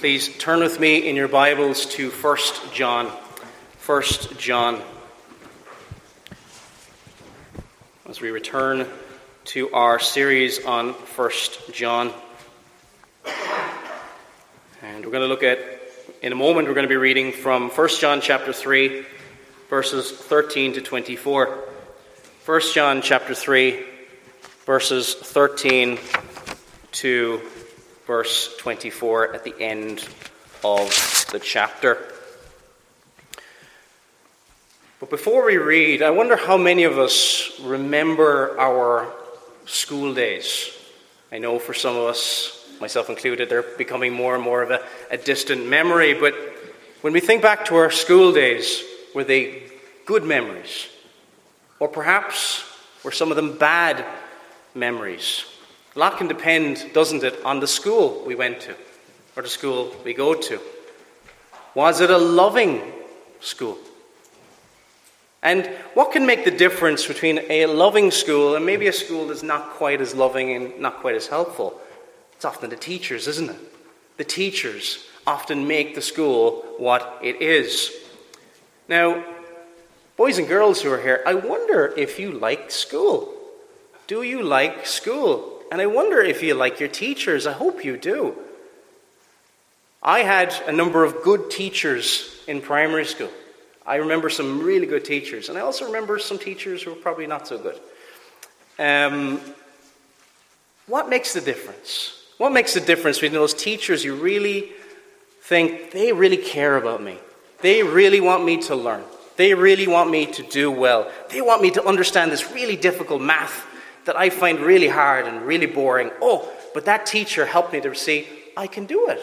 Please turn with me in your Bibles to 1 John. 1 John. As we return to our series on 1 John. And we're going to look at, in a moment, we're going to be reading from 1 John chapter 3, verses 13 to 24. 1 John chapter 3, verses 13 to verse 24 at the end of the chapter. But before we read, I wonder how many of us remember our school days. I know for some of us, myself included, they're becoming more and more of a, a distant memory. But when we think back to our school days, were they good memories? Or perhaps were some of them bad memories? A lot can depend, doesn't it, on the school we went to or the school we go to. Was it a loving school? And what can make the difference between a loving school and maybe a school that's not quite as loving and not quite as helpful? It's often the teachers, isn't it? The teachers often make the school what it is. Now, boys and girls who are here, I wonder if you like school. Do you like school? And I wonder if you like your teachers. I hope you do. I had a number of good teachers in primary school. I remember some really good teachers, and I also remember some teachers who were probably not so good. Um, what makes the difference? What makes the difference between those teachers you really think they really care about me? They really want me to learn. They really want me to do well. They want me to understand this really difficult math that I find really hard and really boring. Oh, but that teacher helped me to see I can do it.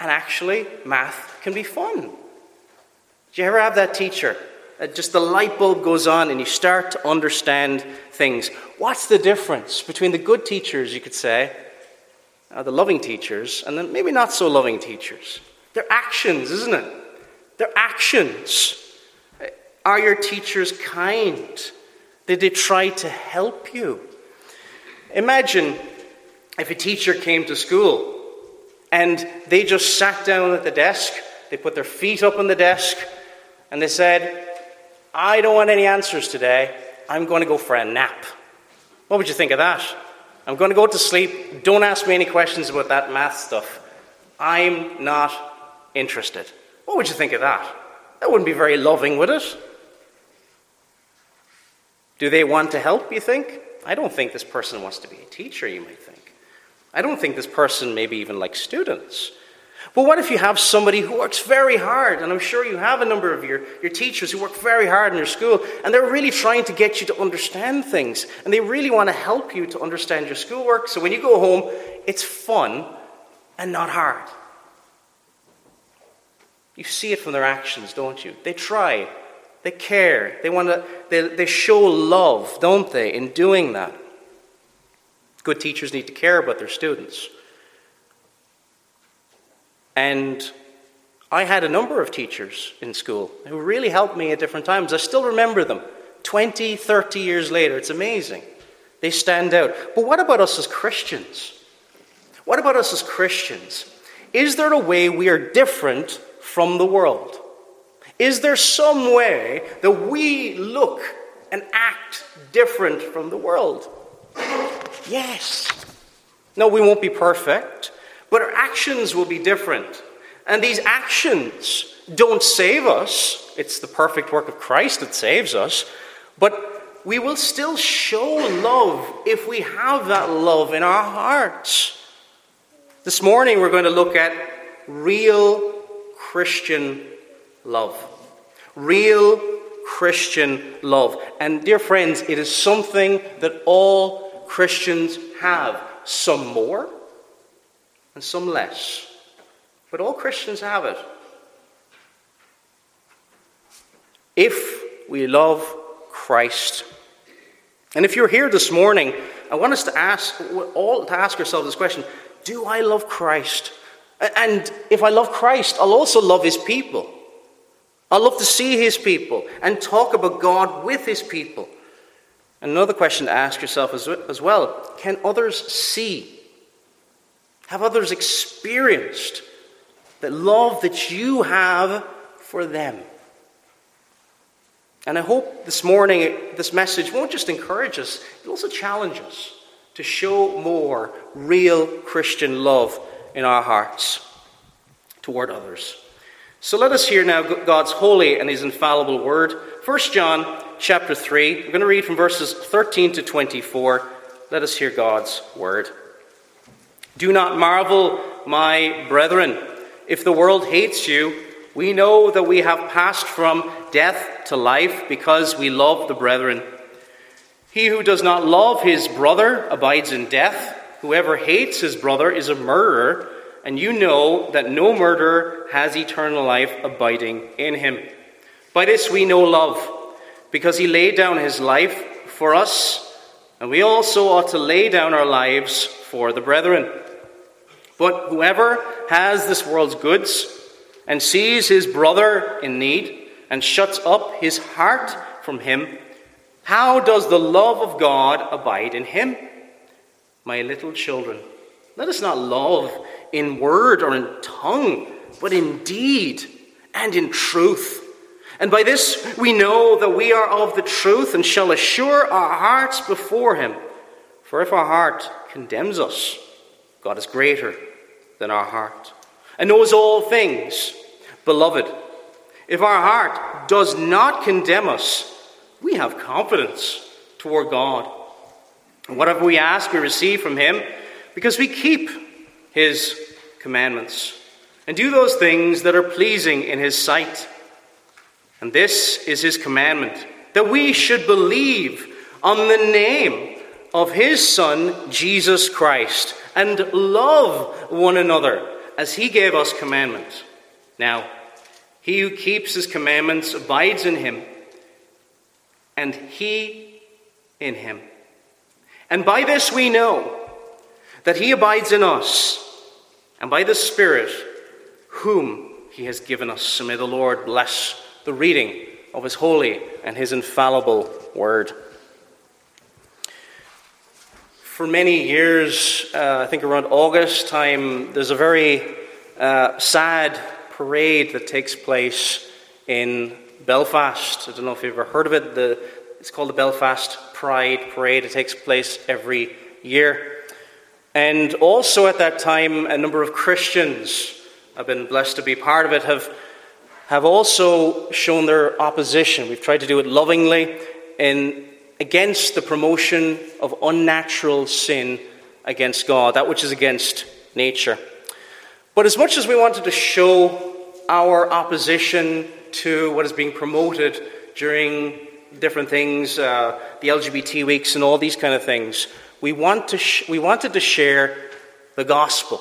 And actually, math can be fun. Do you ever have that teacher? Uh, just the light bulb goes on and you start to understand things. What's the difference between the good teachers, you could say, uh, the loving teachers, and then maybe not so loving teachers? Their actions, isn't it? Their actions. Uh, are your teachers kind? Did they try to help you? Imagine if a teacher came to school and they just sat down at the desk, they put their feet up on the desk, and they said, I don't want any answers today. I'm going to go for a nap. What would you think of that? I'm going to go to sleep. Don't ask me any questions about that math stuff. I'm not interested. What would you think of that? That wouldn't be very loving, would it? Do they want to help, you think? I don't think this person wants to be a teacher, you might think. I don't think this person maybe even likes students. But what if you have somebody who works very hard, and I'm sure you have a number of your, your teachers who work very hard in your school, and they're really trying to get you to understand things, and they really want to help you to understand your schoolwork, so when you go home, it's fun and not hard. You see it from their actions, don't you? They try, they care. They want to they, they show love, don't they, in doing that. Good teachers need to care about their students. And I had a number of teachers in school who really helped me at different times. I still remember them 20, 30 years later. It's amazing. They stand out. But what about us as Christians? What about us as Christians? Is there a way we are different from the world? Is there some way that we look and act different from the world? Yes. No, we won't be perfect, but our actions will be different. And these actions don't save us. It's the perfect work of Christ that saves us. But we will still show love if we have that love in our hearts. This morning we're going to look at real Christian love. Real Christian love. And, dear friends, it is something that all Christians have. Some more and some less. But all Christians have it. If we love Christ. And if you're here this morning, I want us to ask all to ask ourselves this question Do I love Christ? And if I love Christ, I'll also love his people. I'll love to see his people and talk about God with his people. Another question to ask yourself as, as well can others see? Have others experienced the love that you have for them. And I hope this morning, this message won't just encourage us, it'll also challenge us to show more real Christian love in our hearts toward others. So let us hear now God's holy and his infallible word. 1 John chapter 3. We're going to read from verses 13 to 24. Let us hear God's word. Do not marvel, my brethren, if the world hates you. We know that we have passed from death to life because we love the brethren. He who does not love his brother abides in death. Whoever hates his brother is a murderer, and you know that no murderer has eternal life abiding in him. By this we know love, because he laid down his life for us, and we also ought to lay down our lives for the brethren. But whoever has this world's goods, and sees his brother in need and shuts up his heart from him, how does the love of God abide in him? My little children, let us not love in word or in tongue, but in deed and in truth. And by this we know that we are of the truth and shall assure our hearts before him. For if our heart condemns us, God is greater than our heart and knows all things. Beloved, if our heart does not condemn us, we have confidence toward God. And whatever we ask, we receive from Him because we keep His commandments and do those things that are pleasing in His sight. And this is His commandment that we should believe on the name of His Son, Jesus Christ, and love one another as he gave us commandments. Now, he who keeps his commandments abides in him, and he in him. And by this we know that he abides in us, and by the Spirit whom he has given us. So may the Lord bless the reading of his holy and his infallible word. For many years, uh, I think around August time, there's a very uh, sad parade that takes place in Belfast. I don't know if you've ever heard of it. The, it's called the Belfast Pride Parade. It takes place every year. And also at that time, a number of Christians, I've been blessed to be part of it, have, have also shown their opposition. We've tried to do it lovingly in against the promotion of unnatural sin against God, that which is against nature. But as much as we wanted to show our opposition to what is being promoted during different things, uh, the LGBT weeks and all these kind of things, we, want to sh- we wanted to share the gospel,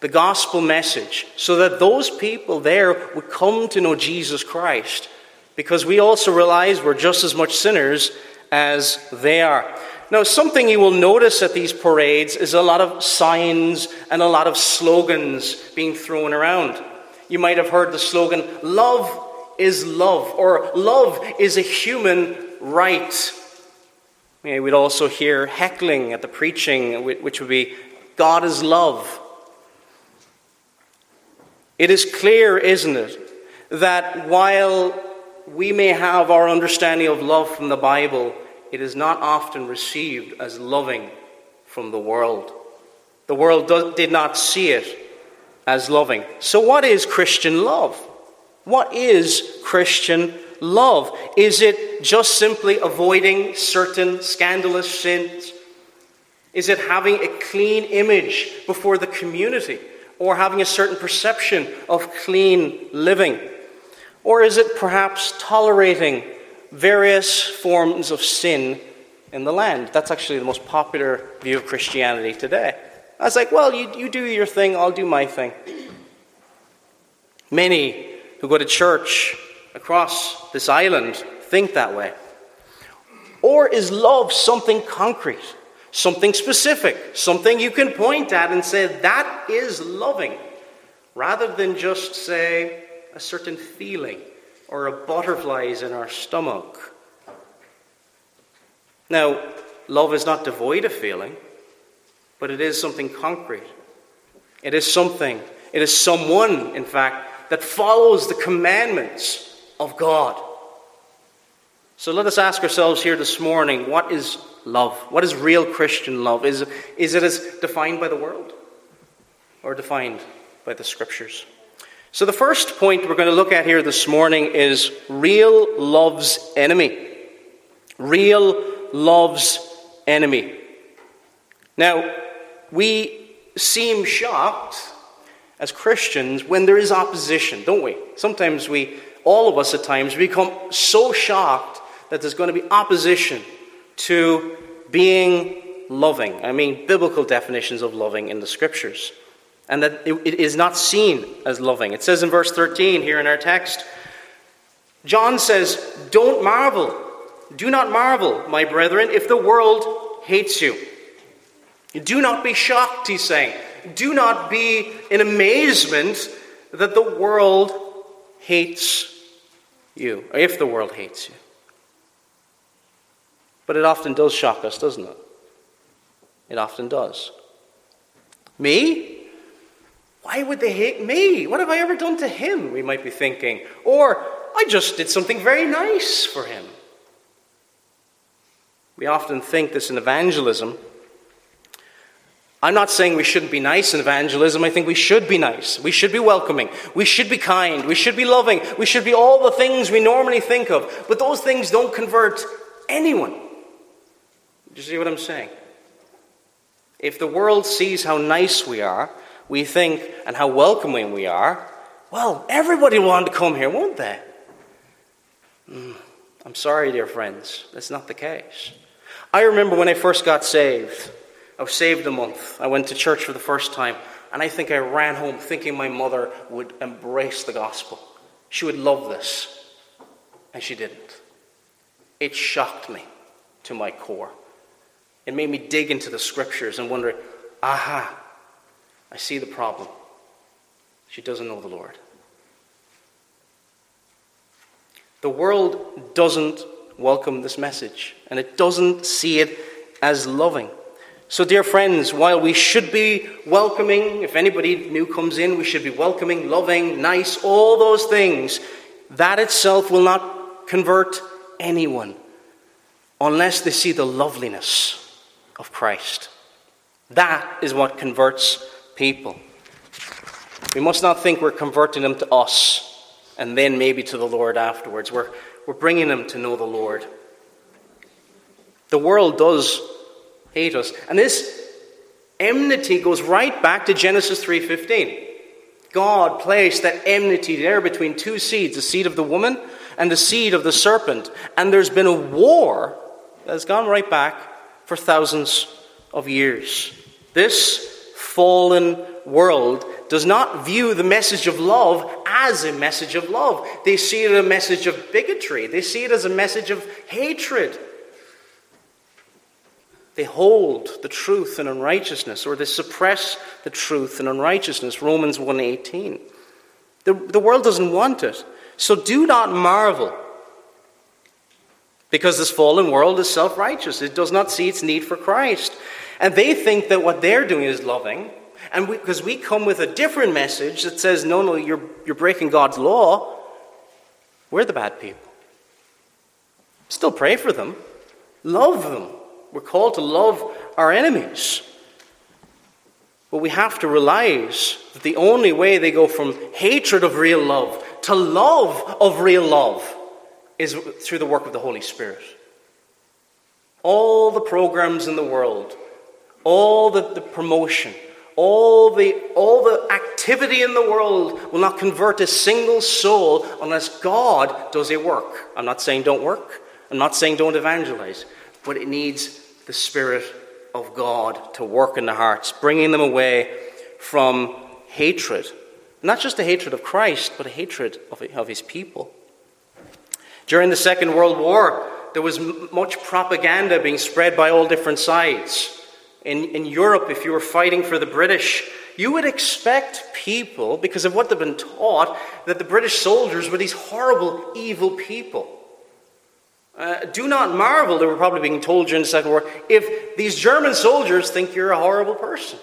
the gospel message, so that those people there would come to know Jesus Christ. Because we also realize we're just as much sinners as they are. Now, something you will notice at these parades is a lot of signs and a lot of slogans being thrown around. You might have heard the slogan, Love is love, or Love is a human right. We'd also hear heckling at the preaching, which would be, God is love. It is clear, isn't it, that while we may have our understanding of love from the Bible, it is not often received as loving from the world. The world do, did not see it as loving. So, what is Christian love? What is Christian love? Is it just simply avoiding certain scandalous sins? Is it having a clean image before the community or having a certain perception of clean living? Or is it perhaps tolerating various forms of sin in the land? That's actually the most popular view of Christianity today. I was like, well, you, you do your thing, I'll do my thing. Many who go to church across this island think that way. Or is love something concrete, something specific, something you can point at and say, that is loving, rather than just say, a certain feeling or a butterflies in our stomach. Now, love is not devoid of feeling, but it is something concrete. It is something It is someone, in fact, that follows the commandments of God. So let us ask ourselves here this morning what is love? What is real Christian love? Is, is it as defined by the world or defined by the scriptures? So, the first point we're going to look at here this morning is real love's enemy. Real love's enemy. Now, we seem shocked as Christians when there is opposition, don't we? Sometimes we, all of us at times, become so shocked that there's going to be opposition to being loving. I mean, biblical definitions of loving in the scriptures. And that it is not seen as loving. It says in verse 13 here in our text, John says, Don't marvel. Do not marvel, my brethren, if the world hates you. Do not be shocked, he's saying. Do not be in amazement that the world hates you, if the world hates you. But it often does shock us, doesn't it? It often does. Me? Why would they hate me? What have I ever done to him? We might be thinking. Or, I just did something very nice for him. We often think this in evangelism. I'm not saying we shouldn't be nice in evangelism. I think we should be nice. We should be welcoming. We should be kind. We should be loving. We should be all the things we normally think of. But those things don't convert anyone. Do you see what I'm saying? If the world sees how nice we are, we think, and how welcoming we are, well, everybody will want to come here, won't they? Mm, I'm sorry, dear friends, that's not the case. I remember when I first got saved. I was saved a month. I went to church for the first time, and I think I ran home thinking my mother would embrace the gospel. She would love this. And she didn't. It shocked me to my core. It made me dig into the scriptures and wonder, aha, I see the problem. She doesn't know the Lord. The world doesn't welcome this message, and it doesn't see it as loving. So, dear friends, while we should be welcoming, if anybody new comes in, we should be welcoming, loving, nice, all those things, that itself will not convert anyone unless they see the loveliness of Christ. That is what converts people. We must not think we're converting them to us and then maybe to the Lord afterwards. We're, we're bringing them to know the Lord. The world does hate us. And this enmity goes right back to Genesis 3:15. God placed that enmity there between two seeds, the seed of the woman and the seed of the serpent. And there's been a war that has gone right back for thousands of years. This fallen world does not view the message of love as a message of love. They see it as a message of bigotry, they see it as a message of hatred. They hold the truth in unrighteousness, or they suppress the truth in unrighteousness. Romans 1.18. The, the world doesn't want it. So do not marvel. Because this fallen world is self righteous. It does not see its need for Christ. And they think that what they're doing is loving. And because we, we, come with a different message that says, no, no, you're, you're breaking God's law, we're the bad people. Still pray for them, love them. We're called to love our enemies. But we have to realize that the only way they go from hatred of real love to love of real love is through the work of the Holy Spirit. All the programs in the world all the, the promotion, all the, all the activity in the world will not convert a single soul unless God does a work. I'm not saying don't work, I'm not saying don't evangelize, but it needs the Spirit of God to work in the hearts, bringing them away from hatred. Not just a hatred of Christ, but a hatred of, of his people. During the Second World War, there was much propaganda being spread by all different sides in, in Europe, if you were fighting for the British, you would expect people, because of what they've been taught, that the British soldiers were these horrible, evil people. Uh, do not marvel, they were probably being told during the Second War, if these German soldiers think you're a horrible person.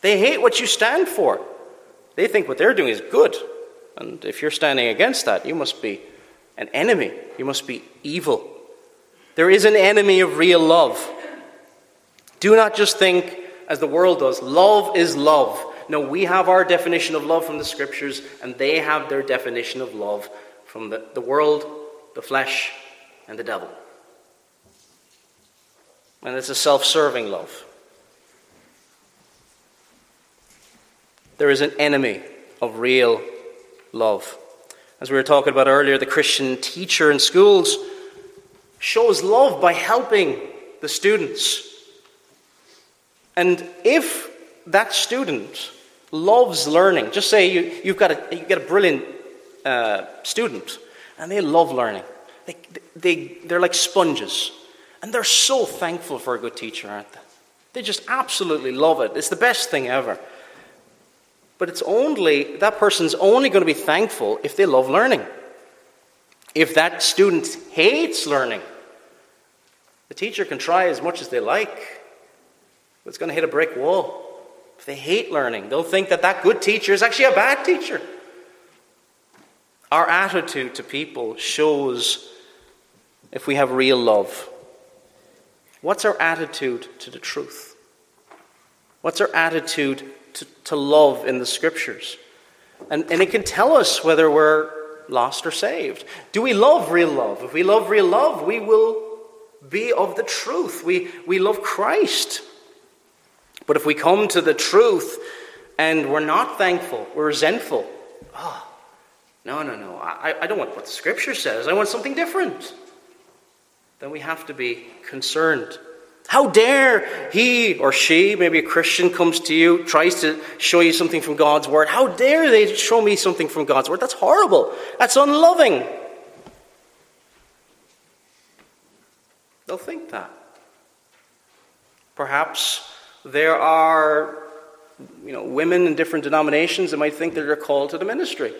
They hate what you stand for. They think what they're doing is good. And if you're standing against that, you must be an enemy. You must be evil. There is an enemy of real love. Do not just think, as the world does, love is love. No, we have our definition of love from the scriptures, and they have their definition of love from the, the world, the flesh, and the devil. And it's a self serving love. There is an enemy of real love. As we were talking about earlier, the Christian teacher in schools shows love by helping the students. And if that student loves learning, just say you, you've got a, you get a brilliant uh, student and they love learning, they, they, they're like sponges. And they're so thankful for a good teacher, aren't they? They just absolutely love it. It's the best thing ever. But it's only, that person's only going to be thankful if they love learning. If that student hates learning, the teacher can try as much as they like, but it's going to hit a brick wall. If they hate learning, they'll think that that good teacher is actually a bad teacher. Our attitude to people shows if we have real love. What's our attitude to the truth? What's our attitude to, to love in the scriptures. And, and it can tell us whether we're lost or saved. Do we love real love? If we love real love, we will be of the truth. We, we love Christ. But if we come to the truth and we're not thankful, we're resentful, oh, no, no, no, I, I don't want what the scripture says, I want something different, then we have to be concerned how dare he or she, maybe a Christian, comes to you, tries to show you something from God's Word? How dare they show me something from God's Word? That's horrible. That's unloving. They'll think that. Perhaps there are you know, women in different denominations that might think that they're called to the ministry.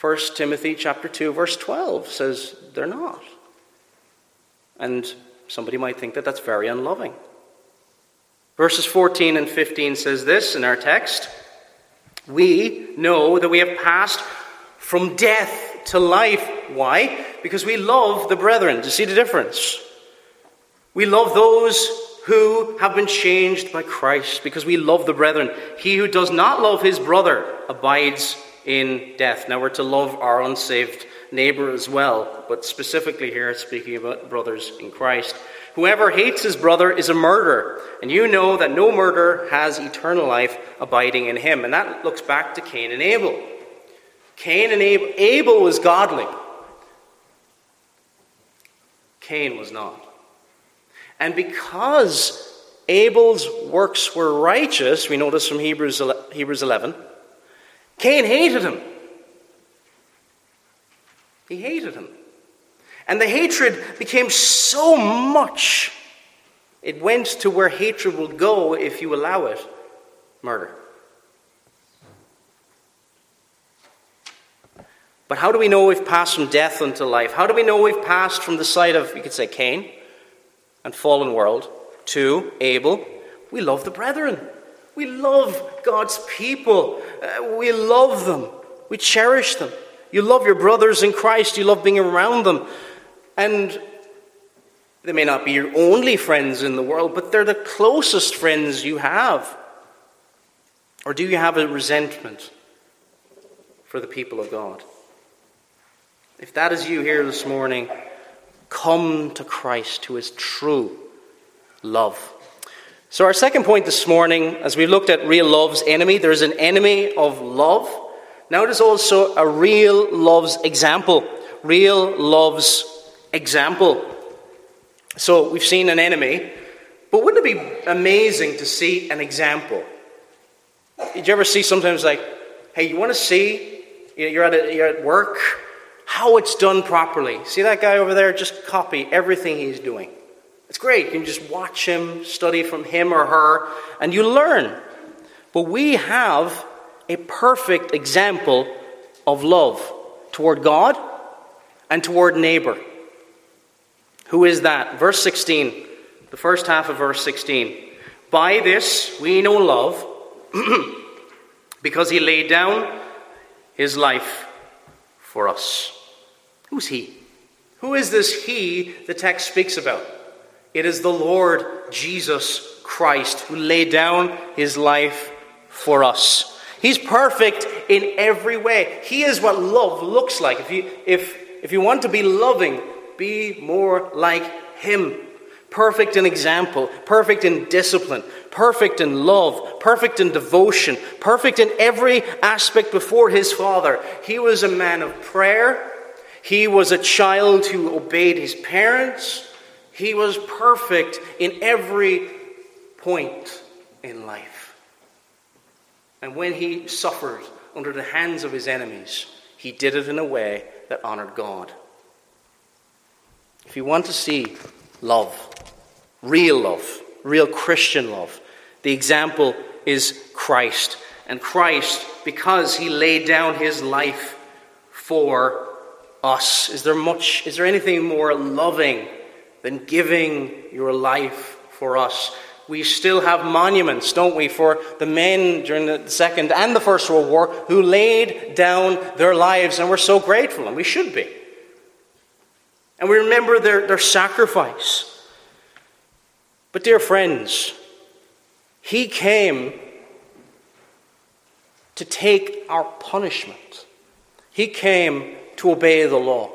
1 Timothy chapter 2 verse 12 says they're not. And Somebody might think that that's very unloving. Verses 14 and 15 says this in our text We know that we have passed from death to life. Why? Because we love the brethren. Do you see the difference? We love those who have been changed by Christ because we love the brethren. He who does not love his brother abides in death. Now we're to love our unsaved neighbor as well, but specifically here speaking about brothers in Christ. Whoever hates his brother is a murderer, and you know that no murderer has eternal life abiding in him. And that looks back to Cain and Abel. Cain and Abel, Abel was godly. Cain was not. And because Abel's works were righteous, we notice from Hebrews, Hebrews 11, Cain hated him. He hated him. And the hatred became so much, it went to where hatred will go if you allow it murder. But how do we know we've passed from death unto life? How do we know we've passed from the side of, you could say, Cain and fallen world to Abel? We love the brethren. We love God's people. Uh, we love them. We cherish them. You love your brothers in Christ. You love being around them. And they may not be your only friends in the world, but they're the closest friends you have. Or do you have a resentment for the people of God? If that is you here this morning, come to Christ, who is true love. So, our second point this morning, as we looked at real love's enemy, there's an enemy of love. Now, it is also a real love's example. Real love's example. So, we've seen an enemy, but wouldn't it be amazing to see an example? Did you ever see sometimes like, hey, you want to see, you're at, a, you're at work, how it's done properly? See that guy over there? Just copy everything he's doing. It's great. You can just watch him, study from him or her, and you learn. But we have a perfect example of love toward God and toward neighbor. Who is that? Verse 16, the first half of verse 16. By this we know love, because he laid down his life for us. Who's he? Who is this he the text speaks about? It is the Lord Jesus Christ who laid down his life for us. He's perfect in every way. He is what love looks like. If you, if, if you want to be loving, be more like him. Perfect in example, perfect in discipline, perfect in love, perfect in devotion, perfect in every aspect before his Father. He was a man of prayer. He was a child who obeyed his parents. He was perfect in every point in life. And when he suffered under the hands of his enemies, he did it in a way that honored God. If you want to see love, real love, real Christian love, the example is Christ. And Christ, because he laid down his life for us, is there much, is there anything more loving than giving your life for us? We still have monuments, don't we, for the men during the Second and the First World War who laid down their lives, and we're so grateful, and we should be. And we remember their, their sacrifice. But, dear friends, He came to take our punishment. He came to obey the law.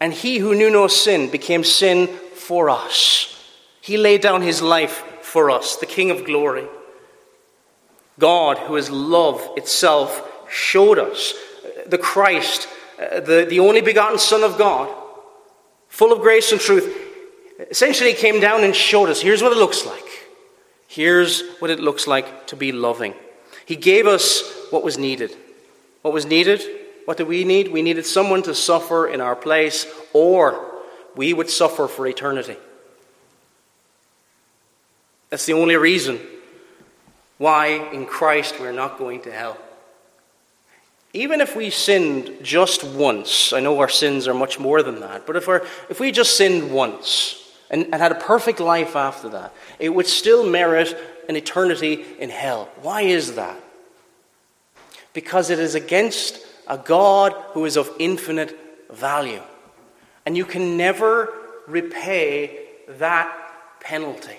And He who knew no sin became sin for us. He laid down His life for us, the King of glory. God, who is love itself, showed us the Christ, uh, the, the only begotten Son of God, full of grace and truth, essentially came down and showed us here's what it looks like. Here's what it looks like to be loving. He gave us what was needed. What was needed? What did we need? We needed someone to suffer in our place, or we would suffer for eternity. That's the only reason why in Christ we're not going to hell. Even if we sinned just once, I know our sins are much more than that, but if, if we just sinned once, and, and had a perfect life after that, it would still merit an eternity in hell. Why is that? Because it is against a God who is of infinite value. And you can never repay that penalty.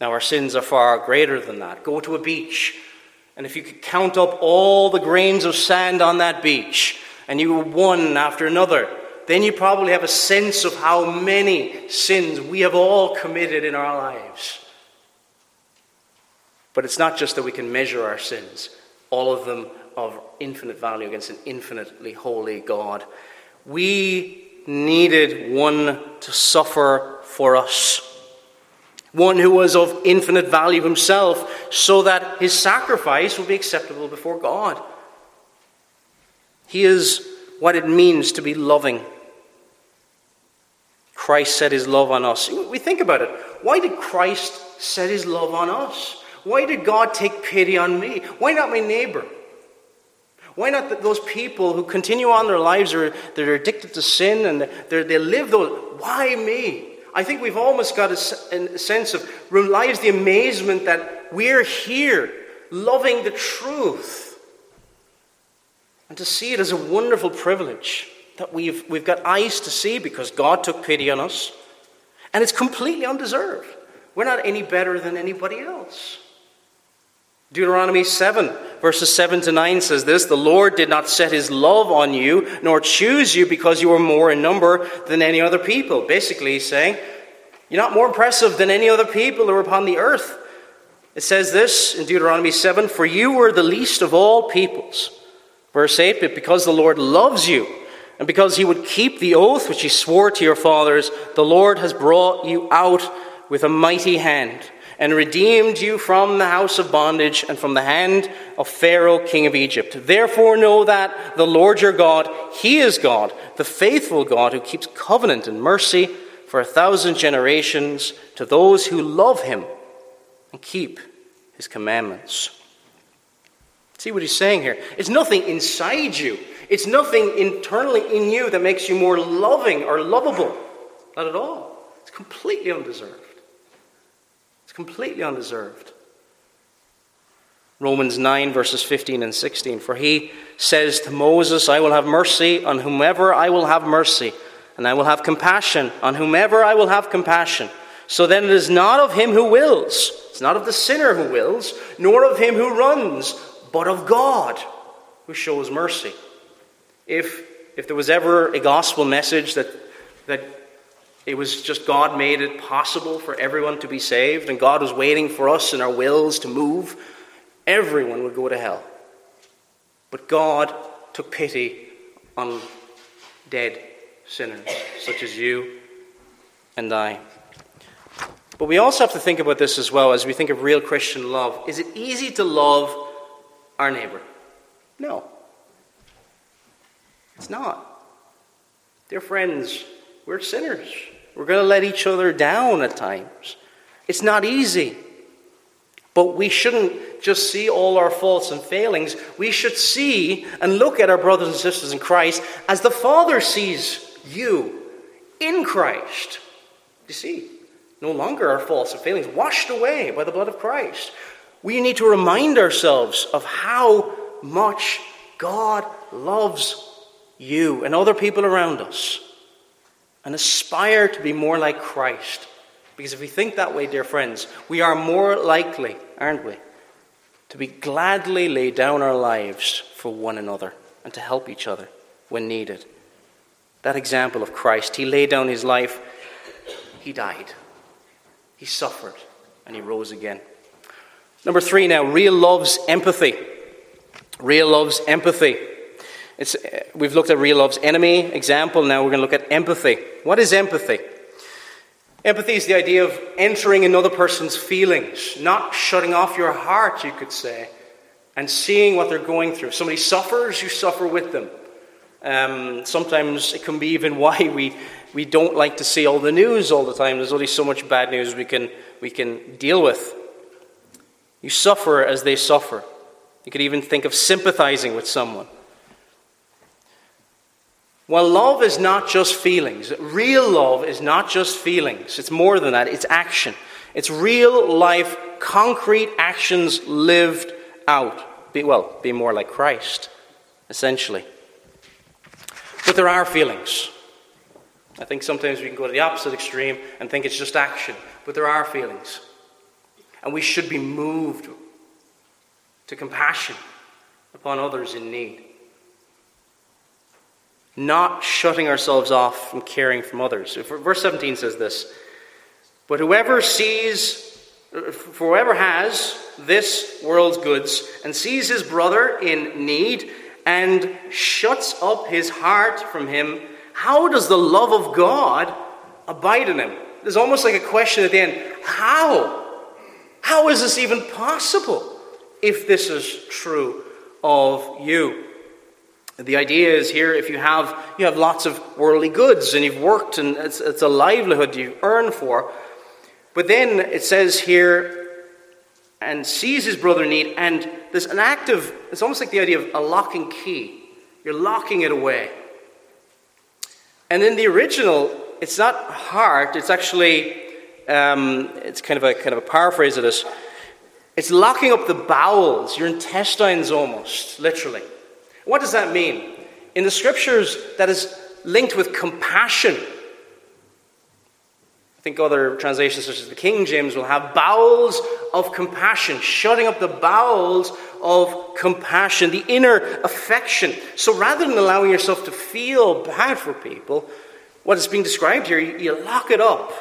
Now, our sins are far greater than that. Go to a beach, and if you could count up all the grains of sand on that beach, and you were one after another, then you probably have a sense of how many sins we have all committed in our lives. But it's not just that we can measure our sins, all of them of infinite value against an infinitely holy God. We needed one to suffer for us, one who was of infinite value himself, so that his sacrifice would be acceptable before God. He is what it means to be loving. Christ set his love on us. We think about it. Why did Christ set his love on us? Why did God take pity on me? Why not my neighbor? Why not those people who continue on their lives, or they're addicted to sin and they live those? Why me? I think we've almost got a, sense of realize the amazement that we're here, loving the truth, and to see it as a wonderful privilege that we've, we've got eyes to see because God took pity on us. And it's completely undeserved. We're not any better than anybody else. Deuteronomy 7, verses 7 to 9 says this The Lord did not set his love on you, nor choose you because you were more in number than any other people. Basically, he's saying, You're not more impressive than any other people who are upon the earth. It says this in Deuteronomy 7 For you were the least of all peoples. Verse 8 But because the Lord loves you, and because he would keep the oath which he swore to your fathers, the Lord has brought you out with a mighty hand and redeemed you from the house of bondage and from the hand of Pharaoh, king of Egypt. Therefore, know that the Lord your God, he is God, the faithful God who keeps covenant and mercy for a thousand generations to those who love him and keep his commandments. See what he's saying here? It's nothing inside you it's nothing internally in you that makes you more loving or lovable. Not at all. It's completely undeserved. Completely undeserved. Romans 9, verses 15 and 16. For he says to Moses, I will have mercy on whomever I will have mercy, and I will have compassion on whomever I will have compassion. So then it is not of him who wills, it's not of the sinner who wills, nor of him who runs, but of God who shows mercy. If, if there was ever a gospel message that, that it was just God made it possible for everyone to be saved, and God was waiting for us and our wills to move, everyone would go to hell. But God took pity on dead sinners, such as you and I. But we also have to think about this as well as we think of real Christian love. Is it easy to love our neighbor? No. It's not. Dear friends, we're sinners. We're going to let each other down at times. It's not easy. But we shouldn't just see all our faults and failings. We should see and look at our brothers and sisters in Christ as the Father sees you in Christ. You see, no longer our faults and failings washed away by the blood of Christ. We need to remind ourselves of how much God loves you and other people around us and aspire to be more like Christ. Because if we think that way, dear friends, we are more likely, aren't we, to be gladly lay down our lives for one another and to help each other when needed. That example of Christ, he laid down his life, he died, he suffered, and he rose again. Number three now, real love's empathy. Real love's empathy. It's, we've looked at real love's enemy example. Now we're going to look at empathy. What is empathy? Empathy is the idea of entering another person's feelings, not shutting off your heart, you could say, and seeing what they're going through. If somebody suffers, you suffer with them. Um, sometimes it can be even why we, we don't like to see all the news all the time. There's only so much bad news we can, we can deal with. You suffer as they suffer. You could even think of sympathizing with someone. Well, love is not just feelings. Real love is not just feelings. It's more than that. It's action. It's real life, concrete actions lived out. Be, well, be more like Christ, essentially. But there are feelings. I think sometimes we can go to the opposite extreme and think it's just action. But there are feelings. And we should be moved to compassion upon others in need not shutting ourselves off from caring from others. Verse 17 says this But whoever sees, for whoever has this world's goods and sees his brother in need and shuts up his heart from him, how does the love of God abide in him? There's almost like a question at the end How? How is this even possible if this is true of you? The idea is here if you have, you have lots of worldly goods and you've worked and it's, it's a livelihood you earn for. But then it says here, and sees his brother in need, and there's an act of, it's almost like the idea of a lock and key. You're locking it away. And in the original, it's not heart, it's actually, um, it's kind of a kind of a paraphrase of this. It's locking up the bowels, your intestines almost, literally. What does that mean? In the scriptures, that is linked with compassion. I think other translations, such as the King James, will have bowels of compassion, shutting up the bowels of compassion, the inner affection. So rather than allowing yourself to feel bad for people, what is being described here, you, lock it up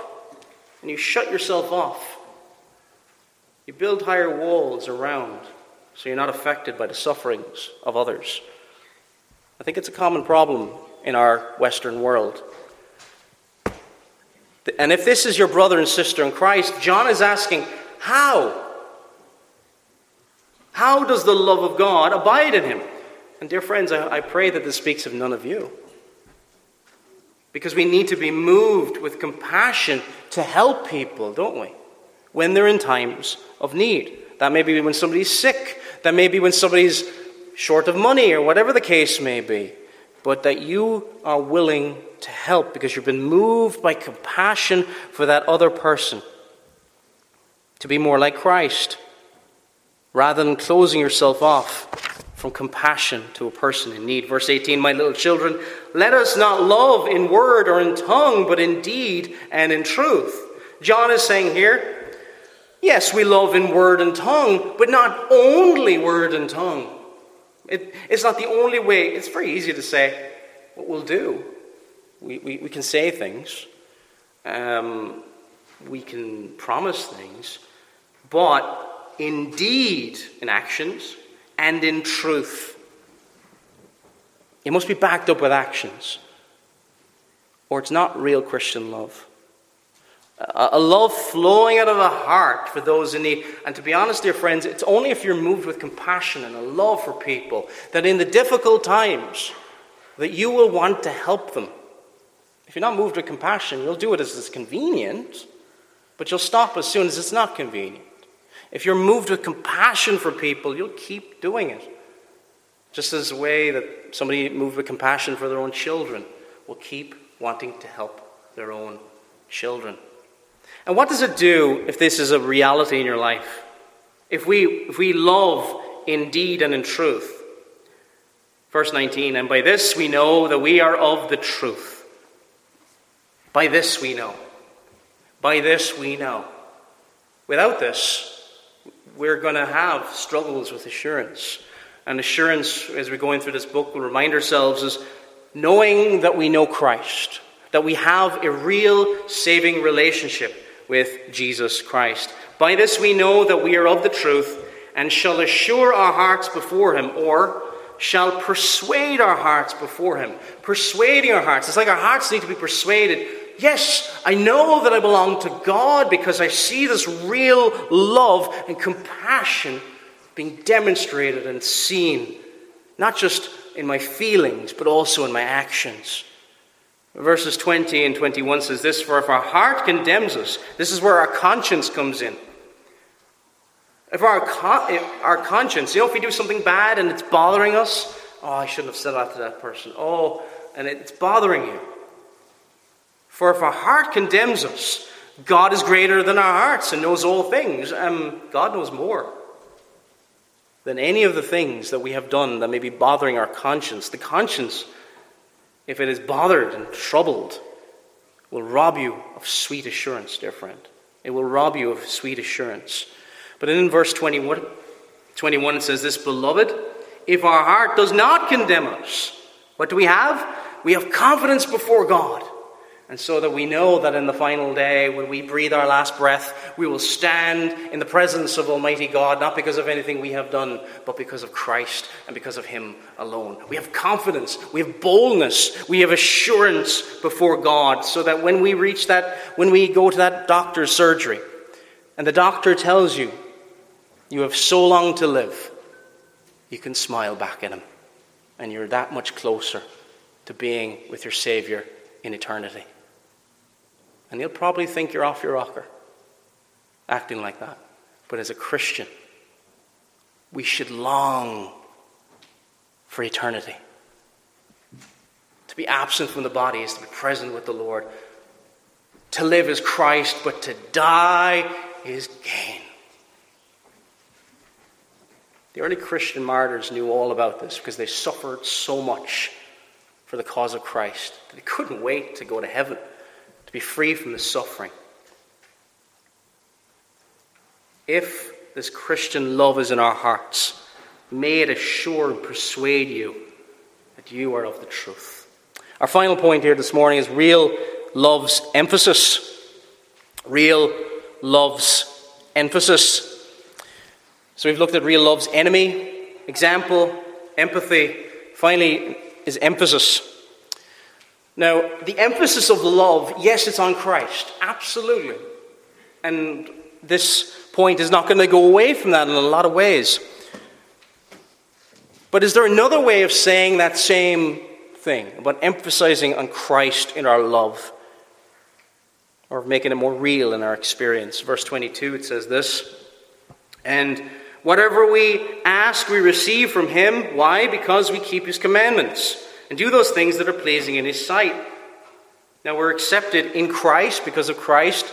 and you shut yourself off. You build higher walls around so you're not affected by the sufferings of others. I think it's a common problem in our Western world. And if this is your brother and sister in Christ, John is asking, how? How does the love of God abide in him? And, dear friends, I, pray that this speaks of none of you. Because we need to be moved with compassion to help people, don't we? When they're in times of need. That may be when somebody's sick. That may be when somebody's short of money or whatever the case may be, but that you are willing to help because you've been moved by compassion for that other person to be more like Christ. rather than closing yourself off from compassion to a person in need. Verse 18 My little children, let us not love in word or in tongue, but in deed and in truth. John is saying here, yes, we love in word and tongue, but not only word and tongue. It, it's not the only way. It's very easy to say what we'll do. We, we, we can say things, um, we can promise things, but in deed, in actions, and in truth. It must be backed up with actions, or it's not real Christian love. A love flowing out of a heart for those in need. And to be honest, dear friends, it's only if you're moved with compassion and a love for people that in the difficult times that you will want to help them. If you're not moved with compassion, you'll do it as it's convenient, but you'll stop as soon as it's not convenient. If you're moved with compassion for people, you'll keep doing it. Just as a way that somebody moved with compassion for their own children will keep wanting to help their own children. And what does it do if this is a reality in your life? If we, if we love in deed and in truth. Verse 19, and by this we know that we are of the truth. By this we know. By this we know. Without this, we're going to have struggles with assurance. And assurance, as we're going through this book, we'll remind ourselves is knowing that we know Christ, that we have a real saving relationship with Jesus Christ. By this we know that we are of the truth and shall assure our hearts before Him, or shall persuade our hearts before Him. Persuading our hearts. It's like our hearts need to be persuaded. Yes, I know that I belong to God because I see this real love and compassion being demonstrated and seen, not just in my feelings, but also in my actions. Verses 20 and 21 says this For if our heart condemns us, this is where our conscience comes in. If our, if our conscience, you know, if we do something bad and it's bothering us, oh, I shouldn't have said that to that person. Oh, and it's bothering you. For if our heart condemns us, God is greater than our hearts and knows all things. Um, God knows more than any of the things that we have done that may be bothering our conscience. The conscience if it is bothered and troubled, will rob you of sweet assurance, dear friend. It will rob you of sweet assurance. But in verse 21, 21 it says this Beloved, if our heart does not condemn us, what do we have? We have confidence before God. And so that we know that in the final day, when we breathe our last breath, we will stand in the presence of Almighty God, not because of anything we have done, but because of Christ and because of Him alone. We have confidence, we have boldness, we have assurance before God, so that when we reach that, when we go to that doctor's surgery, and the doctor tells you, you have so long to live, you can smile back at him. And you're that much closer to being with your Savior in eternity. And he'll probably think you're off your rocker acting like that. But as a Christian, we should long for eternity. To be absent from the body is to be present with the Lord. To live is Christ, but to die is gain. The early Christian martyrs knew all about this because they suffered so much for the cause of Christ. that They couldn't wait to go to heaven be free from the suffering. If this Christian love is in our hearts, may it assure and persuade you that you are of the truth. Our final point here this morning is real love's emphasis. Real love's emphasis. So we've looked at real love's enemy, example, empathy. Finally, is emphasis. Now, the emphasis of love, yes, it's on Christ, absolutely. And this point is not going to go away from that in a lot of ways. But is there another way of saying that same thing, about emphasizing on Christ in our love? Or making it more real in our experience? Verse 22, it says this And whatever we ask, we receive from him. Why? Because we keep his commandments and do those things that are pleasing in His sight. Now we're accepted in Christ because of Christ.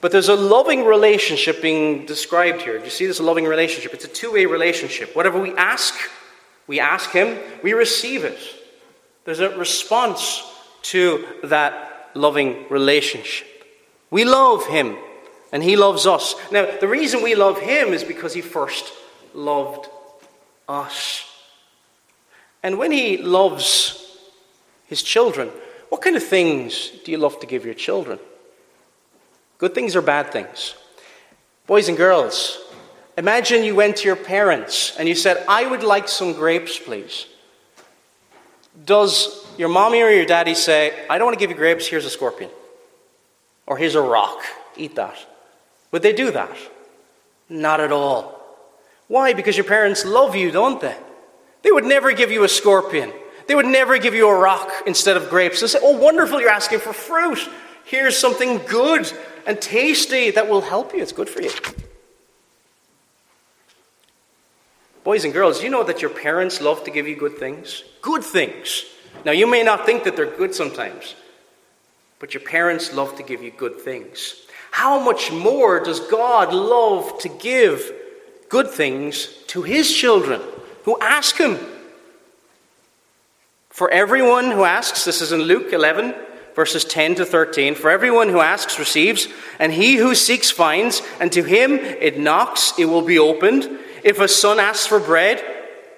But there's a loving relationship being described here. Do you see this loving relationship? It's a two way relationship. Whatever we ask, we ask Him, we receive it. There's a response to that loving relationship. We love Him, and He loves us. Now, the reason we love Him is because He first loved us. And when He loves His children, what kind of things do you love to give your children? Good things or bad things? Boys and girls, imagine you went to your parents and you said, I would like some grapes, please. Does your mommy or your daddy say, I don't want to give you grapes, here's a scorpion? Or here's a rock, eat that? Would they do that? Not at all. Why? Because your parents love you, don't they? They would never give you a scorpion. They would never give you a rock instead of grapes. They say, Oh, wonderful, you're asking for fruit. Here's something good and tasty that will help you. It's good for you. Boys and girls, you know that your parents love to give you good things? Good things. Now, you may not think that they're good sometimes, but your parents love to give you good things. How much more does God love to give good things to His children who ask Him? For everyone who asks, this is in Luke 11, verses 10 to 13. For everyone who asks receives, and he who seeks finds, and to him it knocks, it will be opened. If a son asks for bread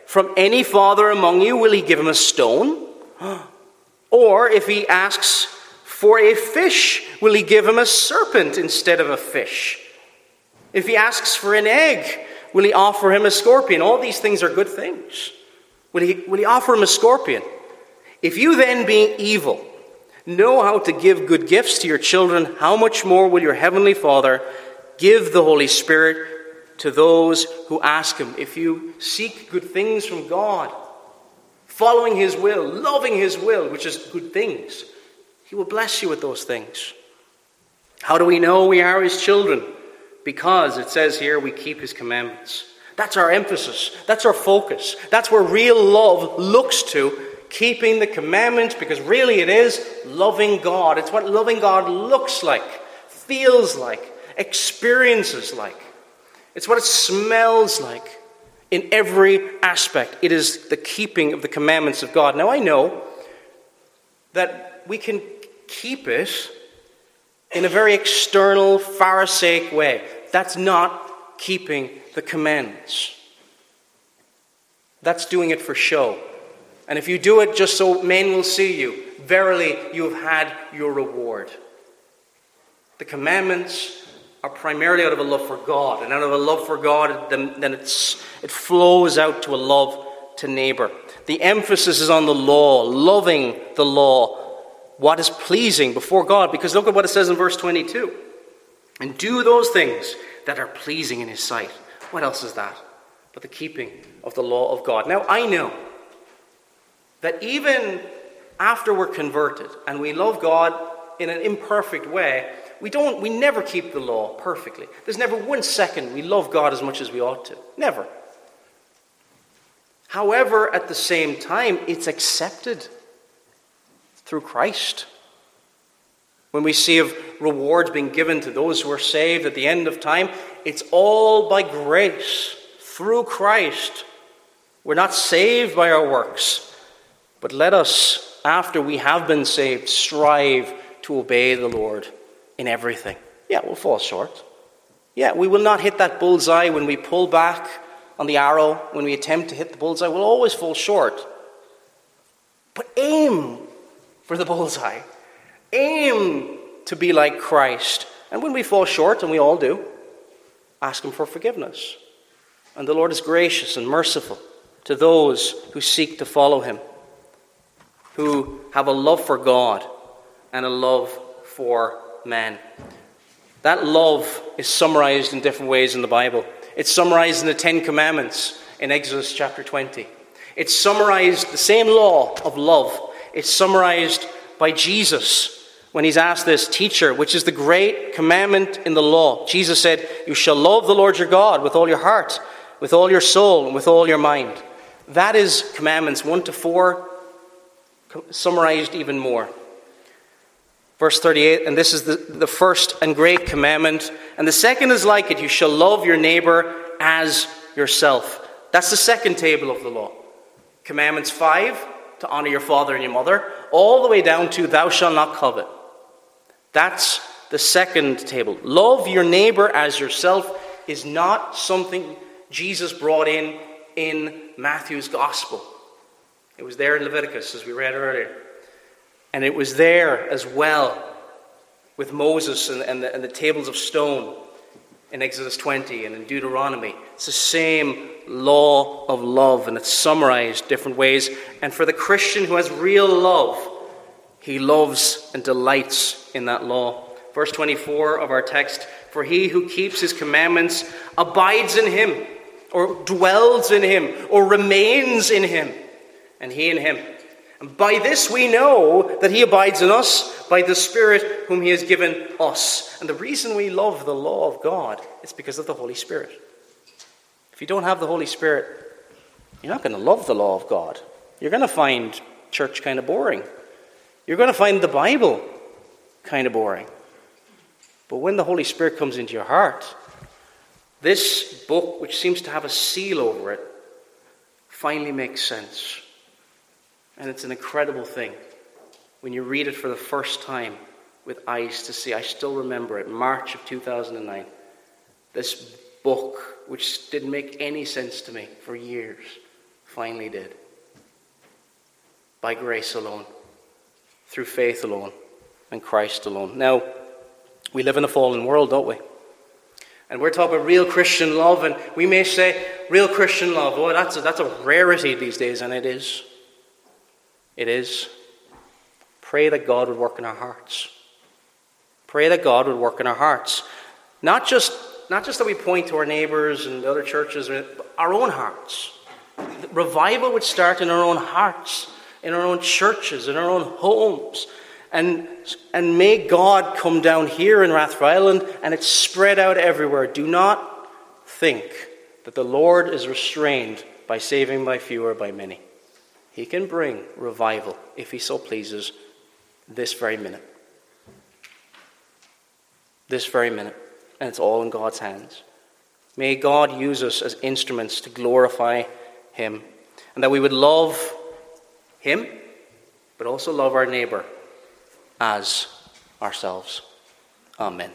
from any father among you, will he give him a stone? Or if he asks for a fish, will he give him a serpent instead of a fish? If he asks for an egg, will he offer him a scorpion? All these things are good things. Will he, will he offer him a scorpion? If you then, being evil, know how to give good gifts to your children, how much more will your heavenly Father give the Holy Spirit to those who ask him? If you seek good things from God, following his will, loving his will, which is good things, he will bless you with those things. How do we know we are his children? Because it says here we keep his commandments. That's our emphasis. That's our focus. That's where real love looks to keeping the commandments because really it is loving God. It's what loving God looks like, feels like, experiences like. It's what it smells like in every aspect. It is the keeping of the commandments of God. Now, I know that we can keep it in a very external, Pharisaic way. That's not keeping the commandments. That's doing it for show. And if you do it just so men will see you, verily you have had your reward. The commandments are primarily out of a love for God, and out of a love for God, then, it's, it flows out to a love to neighbor. The emphasis is on the law, loving the law, what is pleasing before God, because look at what it says in verse 22 and do those things that are pleasing in His sight. What else is that? But the keeping of the law of God. Now, I know that even after we're converted and we love God in an imperfect way, we don't we never keep the law perfectly. There's never one second we love God as much as we ought to. Never. However, at the same time, it's accepted through Christ. When we see of rewards being given to those who are saved at the end of time, it's all by grace through Christ. We're not saved by our works. But let us, after we have been saved, strive to obey the Lord in everything. Yeah, we'll fall short. Yeah, we will not hit that bullseye when we pull back on the arrow, when we attempt to hit the bullseye. We'll always fall short. But aim for the bullseye. Aim to be like Christ. And when we fall short, and we all do, ask Him for forgiveness. And the Lord is gracious and merciful to those who seek to follow Him who have a love for God and a love for man. That love is summarized in different ways in the Bible. It's summarized in the Ten Commandments in Exodus chapter 20. It's summarized, the same law of love. It's summarized by Jesus when he's asked this, Teacher, which is the great commandment in the law? Jesus said, You shall love the Lord your God with all your heart, with all your soul, and with all your mind. That is commandments 1 to 4, summarized even more. Verse 38, and this is the, the first and great commandment. And the second is like it you shall love your neighbor as yourself. That's the second table of the law. Commandments 5, to honor your father and your mother, all the way down to thou shalt not covet. That's the second table. Love your neighbor as yourself is not something Jesus brought in in Matthew's gospel. It was there in Leviticus, as we read earlier. And it was there as well with Moses and, and, the, and the tables of stone in Exodus 20 and in Deuteronomy. It's the same law of love, and it's summarized different ways. And for the Christian who has real love, he loves and delights in that law. Verse 24 of our text For he who keeps his commandments abides in him, or dwells in him, or remains in him, and he in him. By this we know that he abides in us by the Spirit whom he has given us. And the reason we love the law of God is because of the Holy Spirit. If you don't have the Holy Spirit, you're not going to love the law of God. You're going to find church kind of boring. You're going to find the Bible kind of boring. But when the Holy Spirit comes into your heart, this book, which seems to have a seal over it, finally makes sense. And it's an incredible thing when you read it for the first time with eyes to see. I still remember it, March of 2009. This book, which didn't make any sense to me for years, finally did. By grace alone, through faith alone, and Christ alone. Now, we live in a fallen world, don't we? And we're talking about real Christian love, and we may say, real Christian love, oh, that's a, that's a rarity these days, and it is. It is. Pray that God would work in our hearts. Pray that God would work in our hearts. Not just, not just that we point to our neighbors and the other churches, but our own hearts. Revival would start in our own hearts, in our own churches, in our own homes. And, and may God come down here in Rathfriland and it's spread out everywhere. Do not think that the Lord is restrained by saving by few or by many. He can bring revival, if He so pleases, this very minute. This very minute. And it's all in God's hands. May God use us as instruments to glorify Him. And that we would love Him, but also love our neighbor as ourselves. Amen.